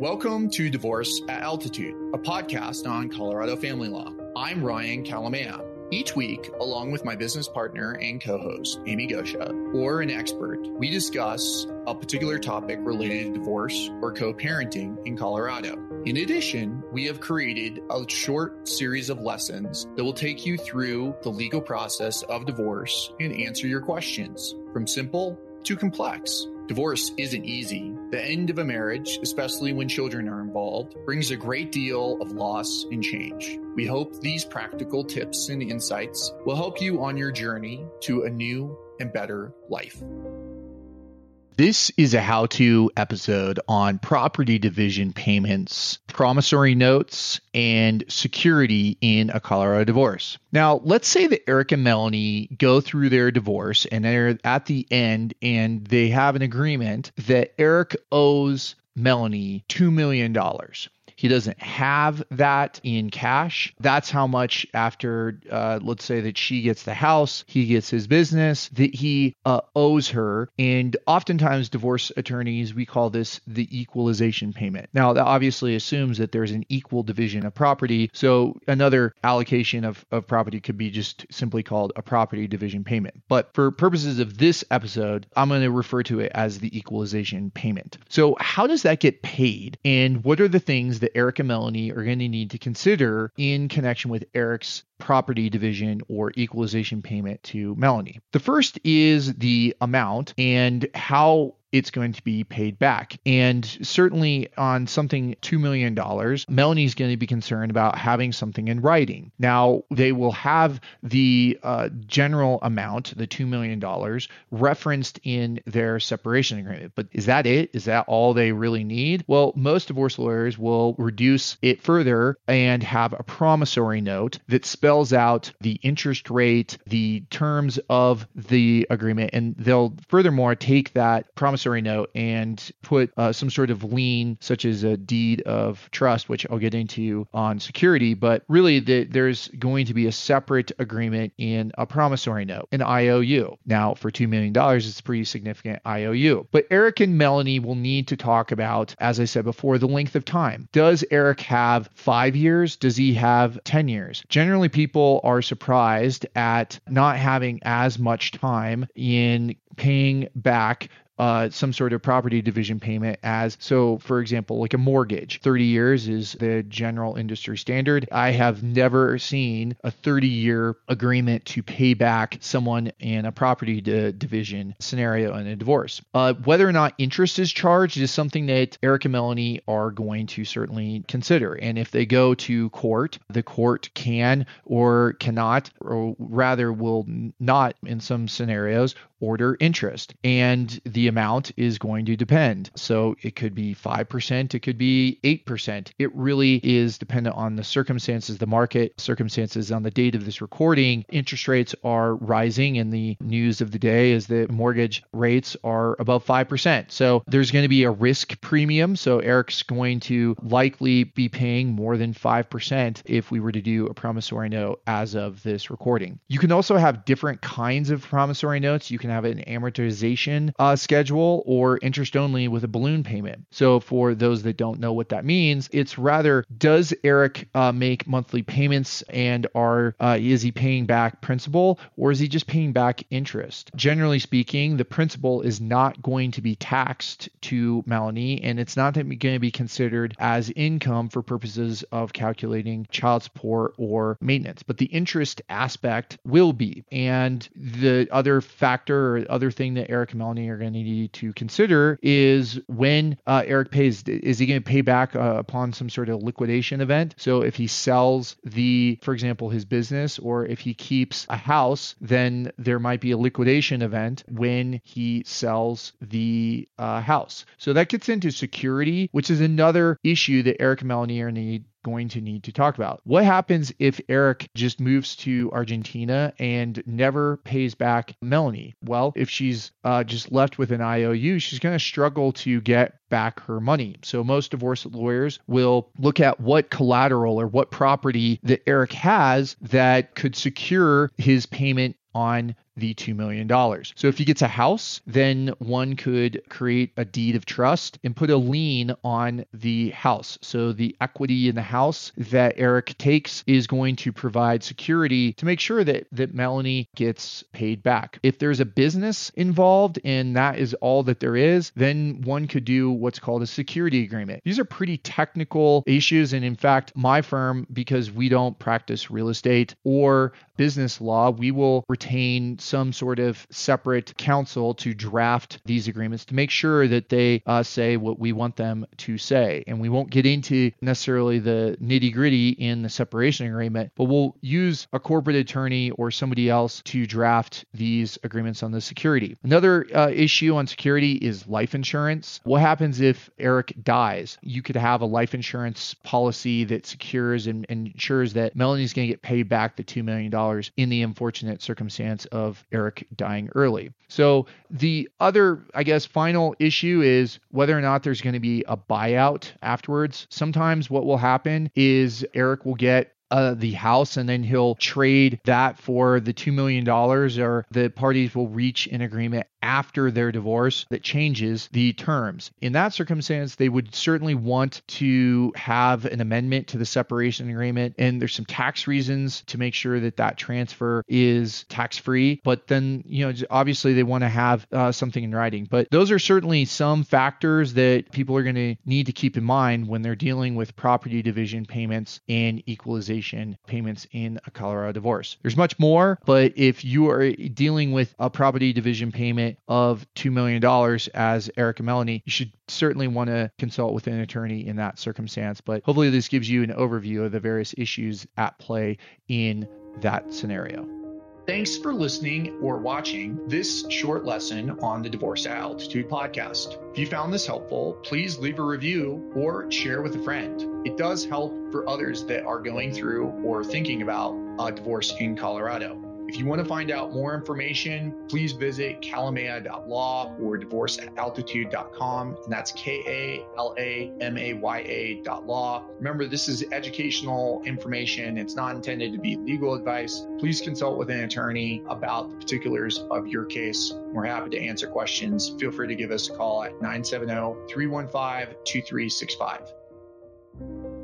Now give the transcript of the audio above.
Welcome to Divorce at Altitude, a podcast on Colorado family law. I'm Ryan Kalamaya. Each week, along with my business partner and co host, Amy Goscha, or an expert, we discuss a particular topic related to divorce or co parenting in Colorado. In addition, we have created a short series of lessons that will take you through the legal process of divorce and answer your questions from simple to complex. Divorce isn't easy. The end of a marriage, especially when children are involved, brings a great deal of loss and change. We hope these practical tips and insights will help you on your journey to a new and better life. This is a how to episode on property division payments, promissory notes, and security in a Colorado divorce. Now, let's say that Eric and Melanie go through their divorce and they're at the end and they have an agreement that Eric owes Melanie $2 million. He doesn't have that in cash. That's how much after, uh, let's say that she gets the house, he gets his business, that he uh, owes her. And oftentimes, divorce attorneys, we call this the equalization payment. Now, that obviously assumes that there's an equal division of property. So another allocation of, of property could be just simply called a property division payment. But for purposes of this episode, I'm going to refer to it as the equalization payment. So, how does that get paid? And what are the things that that Eric and Melanie are going to need to consider in connection with Eric's property division or equalization payment to Melanie. The first is the amount and how it's going to be paid back. And certainly on something $2 million, Melanie's going to be concerned about having something in writing. Now, they will have the uh, general amount, the $2 million, referenced in their separation agreement. But is that it? Is that all they really need? Well, most divorce lawyers will reduce it further and have a promissory note that spells out the interest rate, the terms of the agreement, and they'll furthermore take that promissory promissory note and put uh, some sort of lien, such as a deed of trust, which I'll get into on security. But really, the, there's going to be a separate agreement in a promissory note, an IOU. Now, for $2 million, it's a pretty significant IOU. But Eric and Melanie will need to talk about, as I said before, the length of time. Does Eric have five years? Does he have 10 years? Generally, people are surprised at not having as much time in paying back uh, some sort of property division payment as so for example like a mortgage. 30 years is the general industry standard. I have never seen a 30 year agreement to pay back someone in a property division scenario in a divorce. Uh, whether or not interest is charged is something that eric and melanie are going to certainly consider. And if they go to court the court can or cannot or rather will not in some scenarios order interest and the amount is going to depend. So it could be 5%, it could be 8%. It really is dependent on the circumstances, the market circumstances on the date of this recording. Interest rates are rising, and the news of the day is that mortgage rates are above 5%. So there's going to be a risk premium. So Eric's going to likely be paying more than 5% if we were to do a promissory note as of this recording. You can also have different kinds of promissory notes. You can have an amortization uh, schedule or interest only with a balloon payment. So, for those that don't know what that means, it's rather does Eric uh, make monthly payments and are uh, is he paying back principal or is he just paying back interest? Generally speaking, the principal is not going to be taxed to Melanie and it's not going to be considered as income for purposes of calculating child support or maintenance, but the interest aspect will be. And the other factor or other thing that Eric and Melanie are going to need to consider is when uh, Eric pays, is he going to pay back uh, upon some sort of liquidation event? So if he sells the, for example, his business, or if he keeps a house, then there might be a liquidation event when he sells the uh, house. So that gets into security, which is another issue that Eric and Melanie are need going to need to talk about. What happens if Eric just moves to Argentina and never pays back Melanie? Well, if she's uh, just left with an IOU, she's going to struggle to get back her money. So most divorce lawyers will look at what collateral or what property that Eric has that could secure his payment on the $2 million. So if he gets a house, then one could create a deed of trust and put a lien on the house. So the equity in the house that Eric takes is going to provide security to make sure that, that Melanie gets paid back. If there's a business involved and that is all that there is, then one could do what's called a security agreement. These are pretty technical issues. And in fact, my firm, because we don't practice real estate or business law, we will retain some sort of separate counsel to draft these agreements to make sure that they uh, say what we want them to say. And we won't get into necessarily the nitty gritty in the separation agreement, but we'll use a corporate attorney or somebody else to draft these agreements on the security. Another uh, issue on security is life insurance. What happens if Eric dies? You could have a life insurance policy that secures and, and ensures that Melanie's going to get paid back the $2 million in the unfortunate circumstance of Eric dying early. So the other, I guess, final issue is whether or not there's going to be a buyout afterwards. Sometimes what will happen is Eric will get uh, the house and then he'll trade that for the $2 million or the parties will reach an agreement after their divorce that changes the terms. In that circumstance, they would certainly want to have an amendment to the separation agreement. And there's some tax reasons to make sure that that transfer is tax free. But then, you know, obviously they want to have uh, something in writing. But those are certainly some factors that people are going to need to keep in mind when they're dealing with property division payments and equalization payments in a Colorado divorce. There's much more, but if you are dealing with a property division payment, of $2 million as Eric and Melanie, you should certainly want to consult with an attorney in that circumstance. But hopefully, this gives you an overview of the various issues at play in that scenario. Thanks for listening or watching this short lesson on the Divorce Altitude podcast. If you found this helpful, please leave a review or share with a friend. It does help for others that are going through or thinking about a divorce in Colorado. If you want to find out more information, please visit kalamaya.law or divorcealtitude.com. And that's K A L A M A Y A dot law. Remember, this is educational information. It's not intended to be legal advice. Please consult with an attorney about the particulars of your case. We're happy to answer questions. Feel free to give us a call at 970 315 2365.